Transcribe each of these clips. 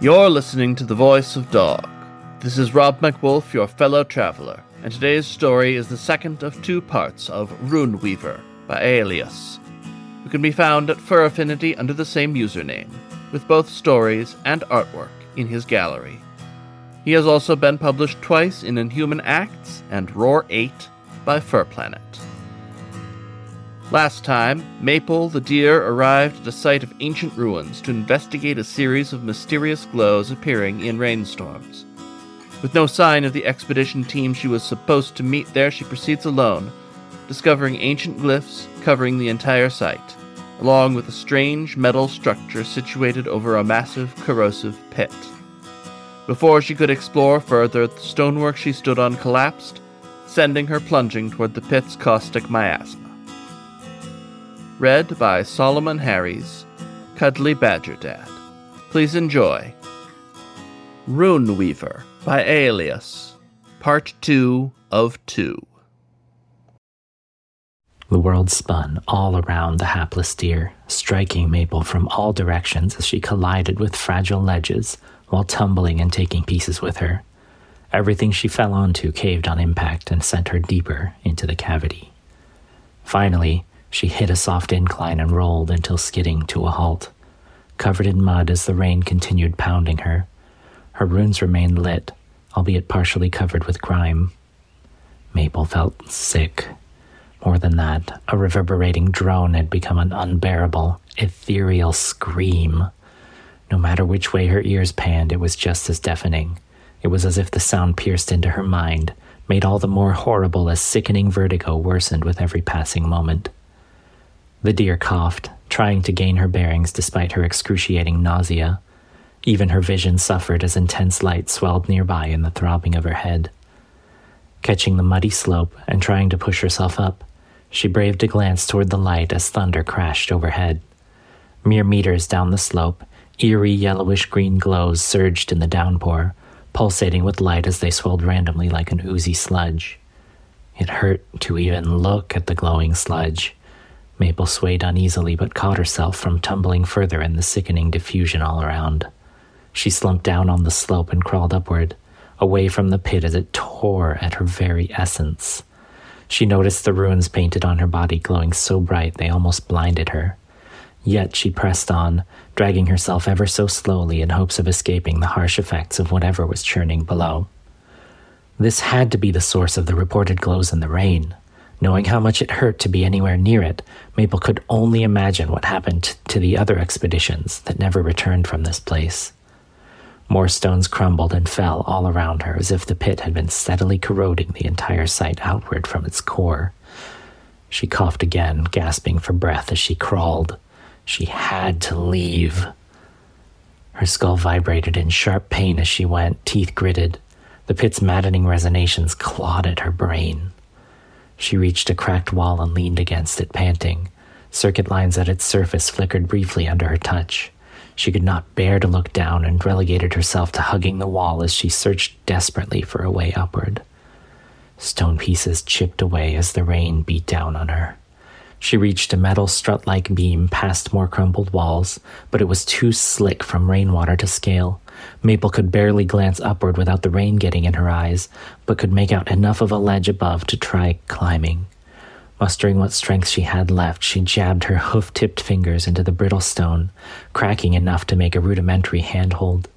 You're listening to The Voice of Dog. This is Rob McWolf, your fellow traveler, and today's story is the second of two parts of Rune Weaver by Aelius, who can be found at Fur Affinity under the same username, with both stories and artwork in his gallery. He has also been published twice in Inhuman Acts and Roar 8 by Fur Planet. Last time, Maple the deer arrived at a site of ancient ruins to investigate a series of mysterious glows appearing in rainstorms. With no sign of the expedition team she was supposed to meet there, she proceeds alone, discovering ancient glyphs covering the entire site, along with a strange metal structure situated over a massive corrosive pit. Before she could explore further, the stonework she stood on collapsed, sending her plunging toward the pit's caustic miasma read by Solomon Harries, Cuddly Badger Dad. Please enjoy Rune Weaver by Aelius, Part 2 of 2. The world spun all around the hapless deer, striking Maple from all directions as she collided with fragile ledges while tumbling and taking pieces with her. Everything she fell onto caved on impact and sent her deeper into the cavity. Finally, she hit a soft incline and rolled until skidding to a halt, covered in mud as the rain continued pounding her. Her runes remained lit, albeit partially covered with grime. Maple felt sick. More than that, a reverberating drone had become an unbearable, ethereal scream. No matter which way her ears panned, it was just as deafening. It was as if the sound pierced into her mind, made all the more horrible as sickening vertigo worsened with every passing moment. The deer coughed, trying to gain her bearings despite her excruciating nausea. Even her vision suffered as intense light swelled nearby in the throbbing of her head. Catching the muddy slope and trying to push herself up, she braved a glance toward the light as thunder crashed overhead. Mere meters down the slope, eerie yellowish green glows surged in the downpour, pulsating with light as they swelled randomly like an oozy sludge. It hurt to even look at the glowing sludge. Maple swayed uneasily but caught herself from tumbling further in the sickening diffusion all around. She slumped down on the slope and crawled upward, away from the pit as it tore at her very essence. She noticed the runes painted on her body glowing so bright they almost blinded her. Yet she pressed on, dragging herself ever so slowly in hopes of escaping the harsh effects of whatever was churning below. This had to be the source of the reported glows in the rain. Knowing how much it hurt to be anywhere near it, Maple could only imagine what happened to the other expeditions that never returned from this place. More stones crumbled and fell all around her as if the pit had been steadily corroding the entire site outward from its core. She coughed again, gasping for breath as she crawled. She had to leave. Her skull vibrated in sharp pain as she went, teeth gritted. The pit's maddening resonations clawed at her brain. She reached a cracked wall and leaned against it, panting. Circuit lines at its surface flickered briefly under her touch. She could not bear to look down and relegated herself to hugging the wall as she searched desperately for a way upward. Stone pieces chipped away as the rain beat down on her. She reached a metal strut like beam past more crumbled walls, but it was too slick from rainwater to scale. Maple could barely glance upward without the rain getting in her eyes, but could make out enough of a ledge above to try climbing. Mustering what strength she had left, she jabbed her hoof tipped fingers into the brittle stone, cracking enough to make a rudimentary handhold.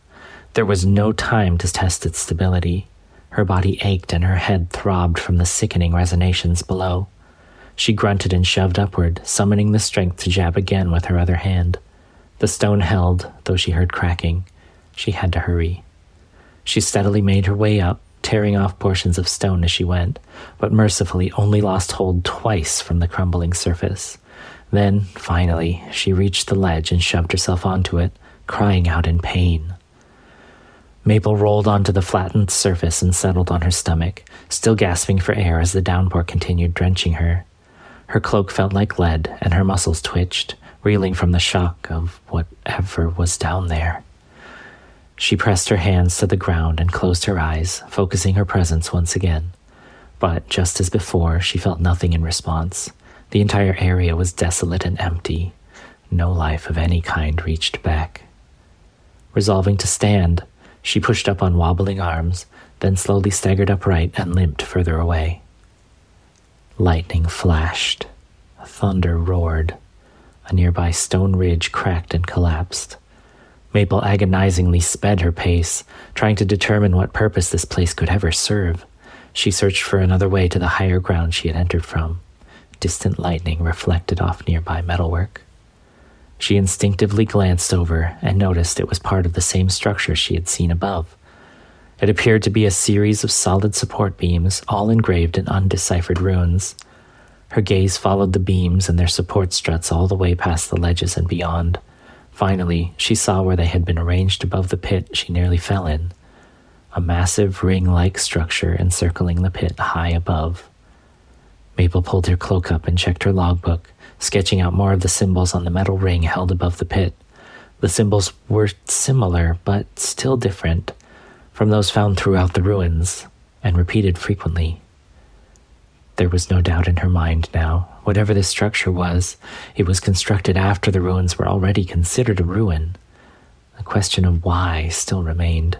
There was no time to test its stability. Her body ached and her head throbbed from the sickening resonations below. She grunted and shoved upward, summoning the strength to jab again with her other hand. The stone held, though she heard cracking. She had to hurry. She steadily made her way up, tearing off portions of stone as she went, but mercifully only lost hold twice from the crumbling surface. Then, finally, she reached the ledge and shoved herself onto it, crying out in pain. Maple rolled onto the flattened surface and settled on her stomach, still gasping for air as the downpour continued drenching her. Her cloak felt like lead, and her muscles twitched, reeling from the shock of whatever was down there. She pressed her hands to the ground and closed her eyes, focusing her presence once again. But just as before, she felt nothing in response. The entire area was desolate and empty. No life of any kind reached back. Resolving to stand, she pushed up on wobbling arms, then slowly staggered upright and limped further away. Lightning flashed. Thunder roared. A nearby stone ridge cracked and collapsed. Maple agonizingly sped her pace, trying to determine what purpose this place could ever serve. She searched for another way to the higher ground she had entered from. Distant lightning reflected off nearby metalwork. She instinctively glanced over and noticed it was part of the same structure she had seen above. It appeared to be a series of solid support beams, all engraved in undeciphered runes. Her gaze followed the beams and their support struts all the way past the ledges and beyond. Finally, she saw where they had been arranged above the pit she nearly fell in a massive ring like structure encircling the pit high above. Maple pulled her cloak up and checked her logbook, sketching out more of the symbols on the metal ring held above the pit. The symbols were similar, but still different from those found throughout the ruins and repeated frequently. There was no doubt in her mind now. Whatever this structure was, it was constructed after the ruins were already considered a ruin. The question of why still remained.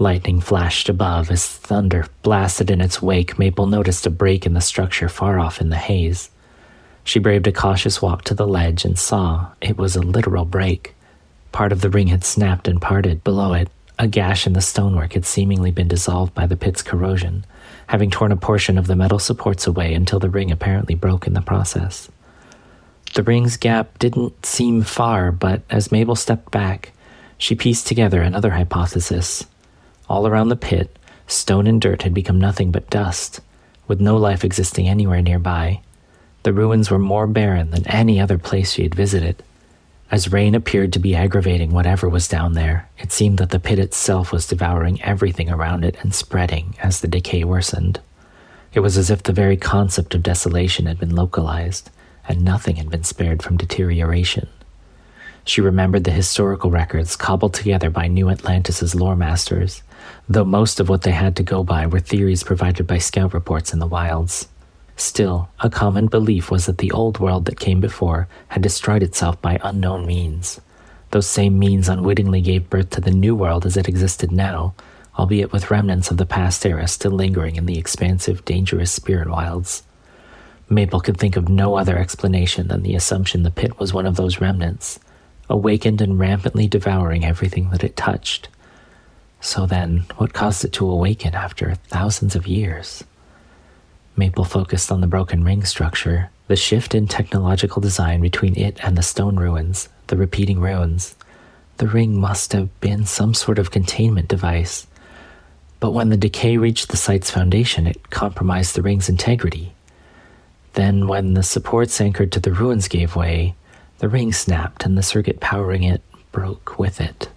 Lightning flashed above as thunder blasted in its wake. Maple noticed a break in the structure far off in the haze. She braved a cautious walk to the ledge and saw it was a literal break. Part of the ring had snapped and parted. Below it, a gash in the stonework had seemingly been dissolved by the pit's corrosion, having torn a portion of the metal supports away until the ring apparently broke in the process. The ring's gap didn't seem far, but as Maple stepped back, she pieced together another hypothesis. All around the pit, stone and dirt had become nothing but dust, with no life existing anywhere nearby. The ruins were more barren than any other place she had visited. As rain appeared to be aggravating whatever was down there, it seemed that the pit itself was devouring everything around it and spreading as the decay worsened. It was as if the very concept of desolation had been localized, and nothing had been spared from deterioration. She remembered the historical records cobbled together by New Atlantis's lore masters, though most of what they had to go by were theories provided by scout reports in the wilds. Still, a common belief was that the old world that came before had destroyed itself by unknown means. Those same means unwittingly gave birth to the new world as it existed now, albeit with remnants of the past era still lingering in the expansive, dangerous spirit wilds. Maple could think of no other explanation than the assumption the pit was one of those remnants, awakened and rampantly devouring everything that it touched. So then, what caused it to awaken after thousands of years? Maple focused on the broken ring structure, the shift in technological design between it and the stone ruins, the repeating ruins. The ring must have been some sort of containment device. But when the decay reached the site's foundation, it compromised the ring's integrity. Then, when the supports anchored to the ruins gave way, the ring snapped and the circuit powering it broke with it.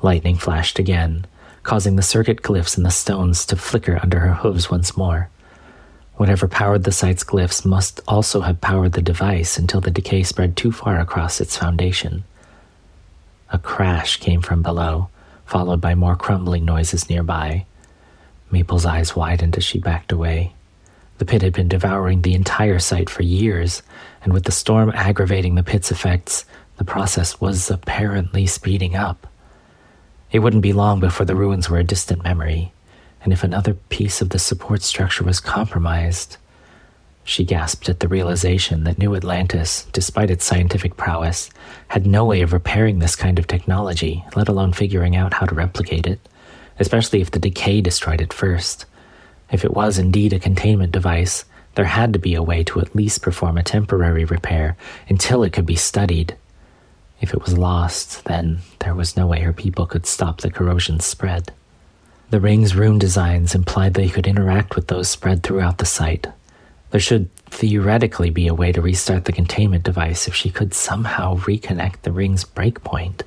Lightning flashed again, causing the circuit glyphs in the stones to flicker under her hooves once more. Whatever powered the site's glyphs must also have powered the device until the decay spread too far across its foundation. A crash came from below, followed by more crumbling noises nearby. Maple's eyes widened as she backed away. The pit had been devouring the entire site for years, and with the storm aggravating the pit's effects, the process was apparently speeding up. It wouldn't be long before the ruins were a distant memory and if another piece of the support structure was compromised, she gasped at the realization that New Atlantis, despite its scientific prowess, had no way of repairing this kind of technology, let alone figuring out how to replicate it, especially if the decay destroyed it first. If it was indeed a containment device, there had to be a way to at least perform a temporary repair until it could be studied. If it was lost, then there was no way her people could stop the corrosion's spread. The ring's rune designs implied that they could interact with those spread throughout the site. There should theoretically be a way to restart the containment device if she could somehow reconnect the ring's breakpoint.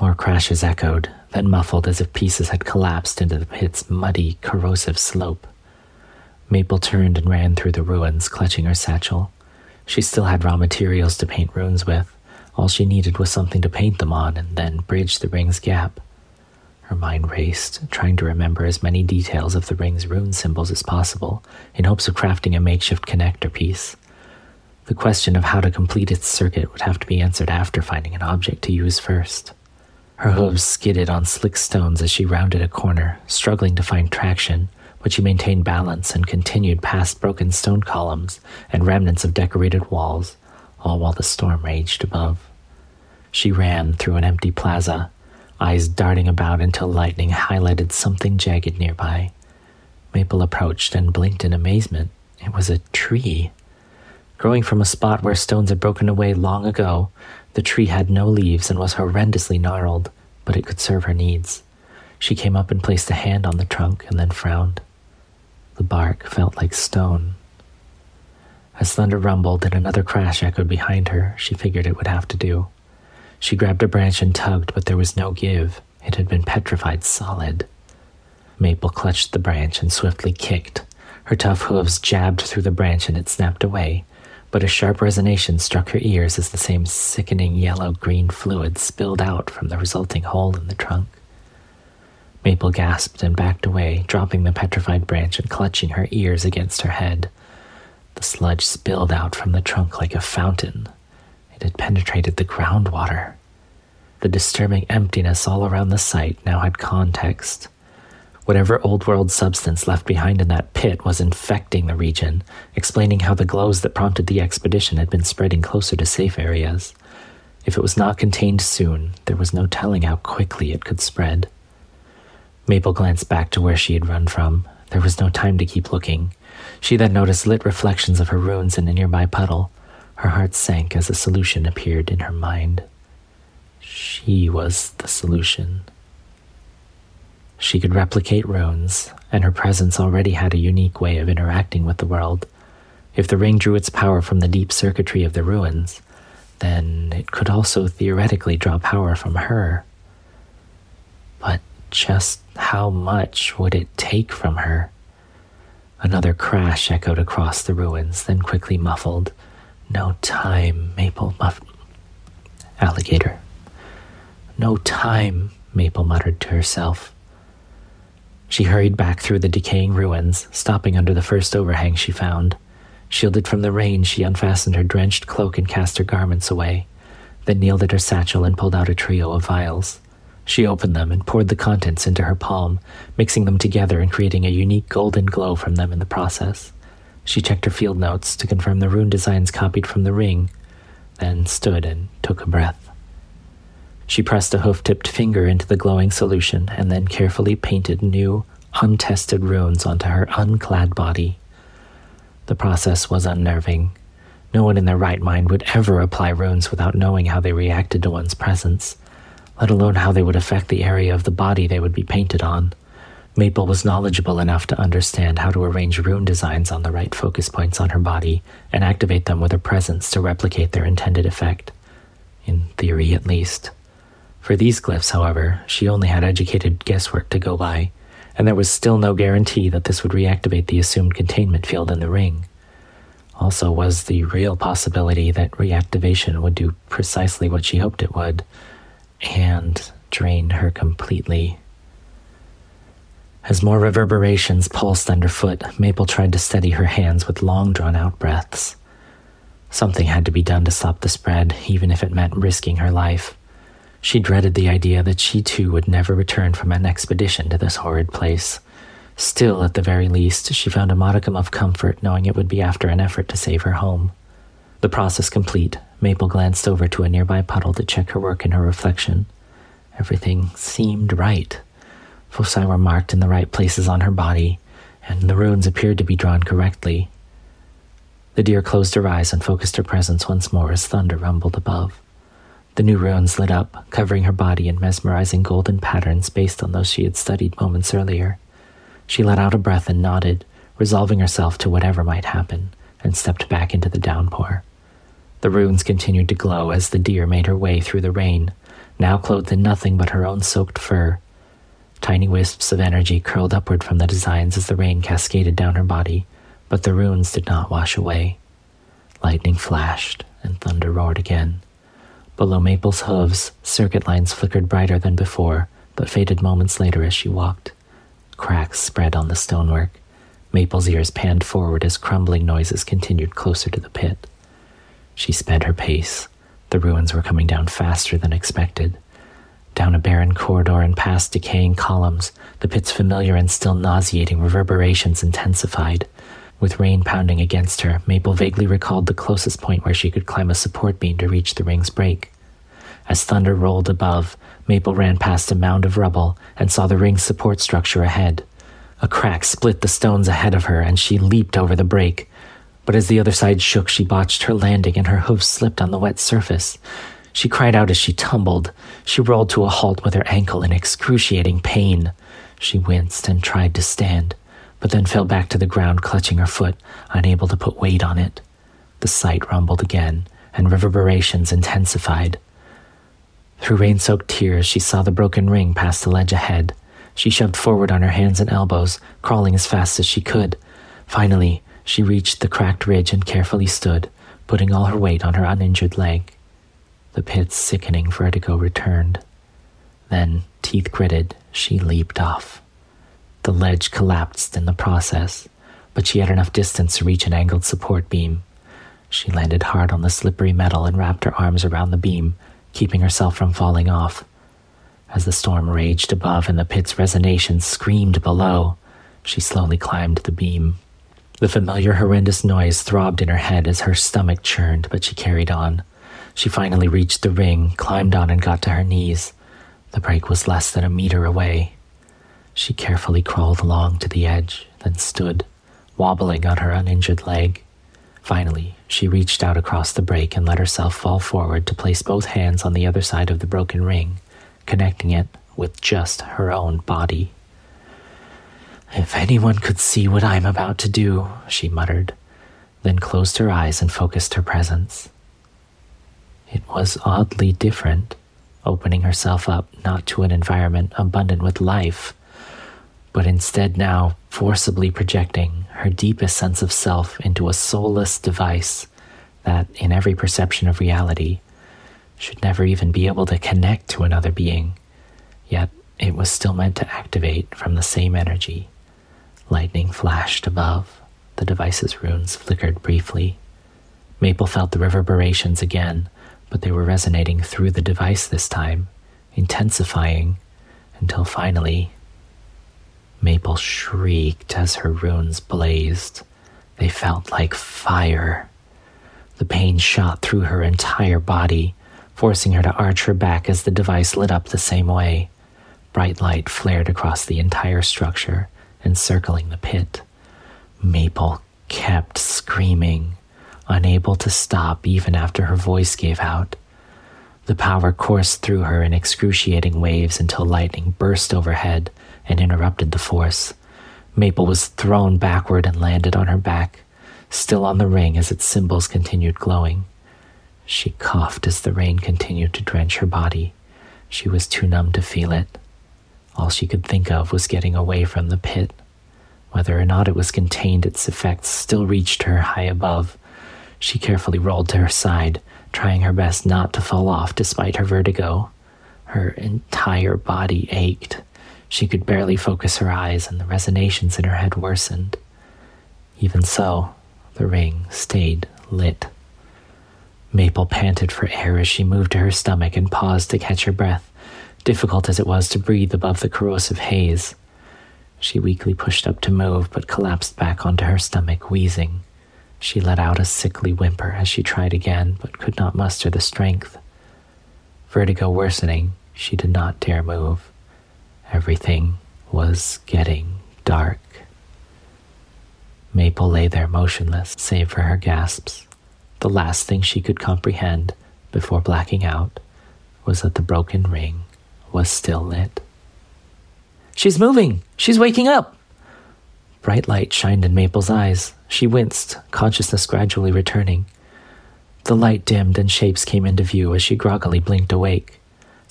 More crashes echoed, then muffled as if pieces had collapsed into the pit's muddy, corrosive slope. Maple turned and ran through the ruins, clutching her satchel. She still had raw materials to paint runes with. All she needed was something to paint them on and then bridge the ring's gap. Her mind raced, trying to remember as many details of the ring's rune symbols as possible, in hopes of crafting a makeshift connector piece. The question of how to complete its circuit would have to be answered after finding an object to use first. Her hooves skidded on slick stones as she rounded a corner, struggling to find traction, but she maintained balance and continued past broken stone columns and remnants of decorated walls, all while the storm raged above. She ran through an empty plaza, eyes darting about until lightning highlighted something jagged nearby. Maple approached and blinked in amazement. It was a tree. Growing from a spot where stones had broken away long ago, the tree had no leaves and was horrendously gnarled, but it could serve her needs. She came up and placed a hand on the trunk and then frowned. The bark felt like stone. As thunder rumbled and another crash echoed behind her, she figured it would have to do. She grabbed a branch and tugged, but there was no give. It had been petrified solid. Maple clutched the branch and swiftly kicked. Her tough hooves jabbed through the branch and it snapped away, but a sharp resonation struck her ears as the same sickening yellow green fluid spilled out from the resulting hole in the trunk. Maple gasped and backed away, dropping the petrified branch and clutching her ears against her head. The sludge spilled out from the trunk like a fountain. It had penetrated the groundwater. The disturbing emptiness all around the site now had context. Whatever old world substance left behind in that pit was infecting the region, explaining how the glows that prompted the expedition had been spreading closer to safe areas. If it was not contained soon, there was no telling how quickly it could spread. Maple glanced back to where she had run from. There was no time to keep looking. She then noticed lit reflections of her runes in a nearby puddle. Her heart sank as a solution appeared in her mind. She was the solution. She could replicate runes, and her presence already had a unique way of interacting with the world. If the ring drew its power from the deep circuitry of the ruins, then it could also theoretically draw power from her. But just how much would it take from her? Another crash echoed across the ruins, then quickly muffled. No time, Maple muff. Alligator. No time, Maple muttered to herself. She hurried back through the decaying ruins, stopping under the first overhang she found. Shielded from the rain, she unfastened her drenched cloak and cast her garments away, then kneeled at her satchel and pulled out a trio of vials. She opened them and poured the contents into her palm, mixing them together and creating a unique golden glow from them in the process. She checked her field notes to confirm the rune designs copied from the ring, then stood and took a breath. She pressed a hoof tipped finger into the glowing solution and then carefully painted new, untested runes onto her unclad body. The process was unnerving. No one in their right mind would ever apply runes without knowing how they reacted to one's presence, let alone how they would affect the area of the body they would be painted on. Maple was knowledgeable enough to understand how to arrange rune designs on the right focus points on her body and activate them with her presence to replicate their intended effect. In theory, at least. For these glyphs, however, she only had educated guesswork to go by, and there was still no guarantee that this would reactivate the assumed containment field in the ring. Also, was the real possibility that reactivation would do precisely what she hoped it would and drain her completely. As more reverberations pulsed underfoot, Maple tried to steady her hands with long drawn out breaths. Something had to be done to stop the spread, even if it meant risking her life. She dreaded the idea that she too would never return from an expedition to this horrid place. Still, at the very least, she found a modicum of comfort knowing it would be after an effort to save her home. The process complete, Maple glanced over to a nearby puddle to check her work in her reflection. Everything seemed right. Foci were marked in the right places on her body, and the runes appeared to be drawn correctly. The deer closed her eyes and focused her presence once more as thunder rumbled above. The new runes lit up, covering her body in mesmerizing golden patterns based on those she had studied moments earlier. She let out a breath and nodded, resolving herself to whatever might happen, and stepped back into the downpour. The runes continued to glow as the deer made her way through the rain, now clothed in nothing but her own soaked fur. Tiny wisps of energy curled upward from the designs as the rain cascaded down her body, but the runes did not wash away. Lightning flashed, and thunder roared again. Below Maple's hooves, circuit lines flickered brighter than before, but faded moments later as she walked. Cracks spread on the stonework. Maple's ears panned forward as crumbling noises continued closer to the pit. She sped her pace. The ruins were coming down faster than expected. Down a barren corridor and past decaying columns, the pit's familiar and still nauseating reverberations intensified. With rain pounding against her, Maple vaguely recalled the closest point where she could climb a support beam to reach the ring's break. As thunder rolled above, Maple ran past a mound of rubble and saw the ring's support structure ahead. A crack split the stones ahead of her, and she leaped over the break. But as the other side shook, she botched her landing and her hooves slipped on the wet surface. She cried out as she tumbled. She rolled to a halt with her ankle in excruciating pain. She winced and tried to stand, but then fell back to the ground, clutching her foot, unable to put weight on it. The site rumbled again, and reverberations intensified. Through rain soaked tears, she saw the broken ring past the ledge ahead. She shoved forward on her hands and elbows, crawling as fast as she could. Finally, she reached the cracked ridge and carefully stood, putting all her weight on her uninjured leg. The pit's sickening vertigo returned. Then, teeth gritted, she leaped off. The ledge collapsed in the process, but she had enough distance to reach an angled support beam. She landed hard on the slippery metal and wrapped her arms around the beam, keeping herself from falling off. As the storm raged above and the pit's resonations screamed below, she slowly climbed the beam. The familiar horrendous noise throbbed in her head as her stomach churned, but she carried on. She finally reached the ring, climbed on, and got to her knees. The break was less than a meter away. She carefully crawled along to the edge, then stood, wobbling on her uninjured leg. Finally, she reached out across the break and let herself fall forward to place both hands on the other side of the broken ring, connecting it with just her own body. If anyone could see what I'm about to do, she muttered, then closed her eyes and focused her presence. It was oddly different, opening herself up not to an environment abundant with life, but instead now forcibly projecting her deepest sense of self into a soulless device that, in every perception of reality, should never even be able to connect to another being, yet it was still meant to activate from the same energy. Lightning flashed above. The device's runes flickered briefly. Maple felt the reverberations again, but they were resonating through the device this time, intensifying until finally Maple shrieked as her runes blazed. They felt like fire. The pain shot through her entire body, forcing her to arch her back as the device lit up the same way. Bright light flared across the entire structure, encircling the pit. Maple kept screaming, unable to stop even after her voice gave out. The power coursed through her in excruciating waves until lightning burst overhead and interrupted the force. Maple was thrown backward and landed on her back, still on the ring as its symbols continued glowing. She coughed as the rain continued to drench her body. She was too numb to feel it. All she could think of was getting away from the pit. Whether or not it was contained, its effects still reached her high above. She carefully rolled to her side, trying her best not to fall off despite her vertigo. Her entire body ached. She could barely focus her eyes, and the resonations in her head worsened. Even so, the ring stayed lit. Maple panted for air as she moved to her stomach and paused to catch her breath, difficult as it was to breathe above the corrosive haze. She weakly pushed up to move, but collapsed back onto her stomach, wheezing. She let out a sickly whimper as she tried again, but could not muster the strength. Vertigo worsening, she did not dare move. Everything was getting dark. Maple lay there motionless, save for her gasps. The last thing she could comprehend before blacking out was that the broken ring was still lit. She's moving! She's waking up! Bright light shined in Maple's eyes. She winced, consciousness gradually returning. The light dimmed and shapes came into view as she groggily blinked awake.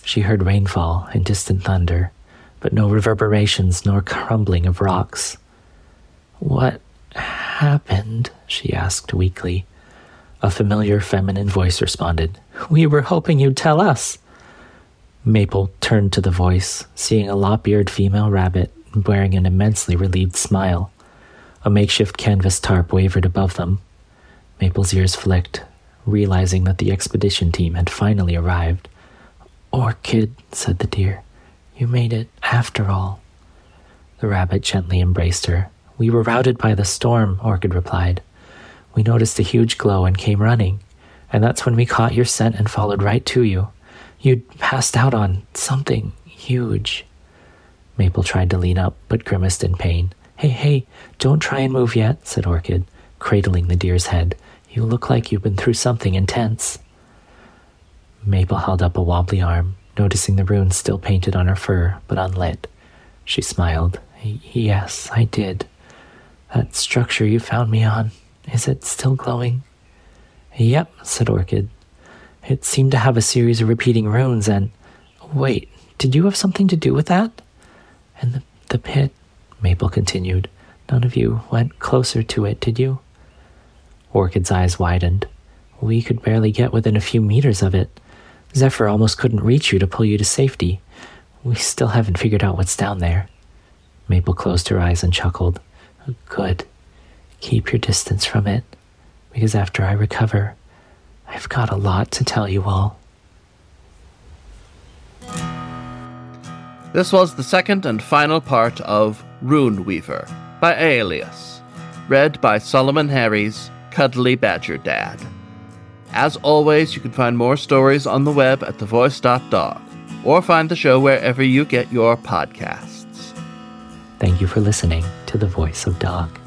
She heard rainfall and distant thunder, but no reverberations nor crumbling of rocks. What happened? she asked weakly. A familiar feminine voice responded, We were hoping you'd tell us. Maple turned to the voice, seeing a lop eared female rabbit wearing an immensely relieved smile. A makeshift canvas tarp wavered above them. Maple's ears flicked, realizing that the expedition team had finally arrived. Orchid, said the deer, you made it after all. The rabbit gently embraced her. We were routed by the storm, Orchid replied. We noticed a huge glow and came running, and that's when we caught your scent and followed right to you. You'd passed out on something huge. Maple tried to lean up, but grimaced in pain. Hey, hey, don't try and move yet, said Orchid, cradling the deer's head. You look like you've been through something intense. Maple held up a wobbly arm, noticing the runes still painted on her fur, but unlit. She smiled. Yes, I did. That structure you found me on, is it still glowing? Yep, said Orchid. It seemed to have a series of repeating runes and. Wait, did you have something to do with that? And the, the pit, Maple continued. None of you went closer to it, did you? Orchid's eyes widened. We could barely get within a few meters of it. Zephyr almost couldn't reach you to pull you to safety. We still haven't figured out what's down there. Maple closed her eyes and chuckled. Good. Keep your distance from it, because after I recover, I've got a lot to tell you all. This was the second and final part of Rune Weaver by Aelius, read by Solomon Harries Cuddly Badger Dad. As always, you can find more stories on the web at thevoice.dog or find the show wherever you get your podcasts. Thank you for listening to The Voice of Dog.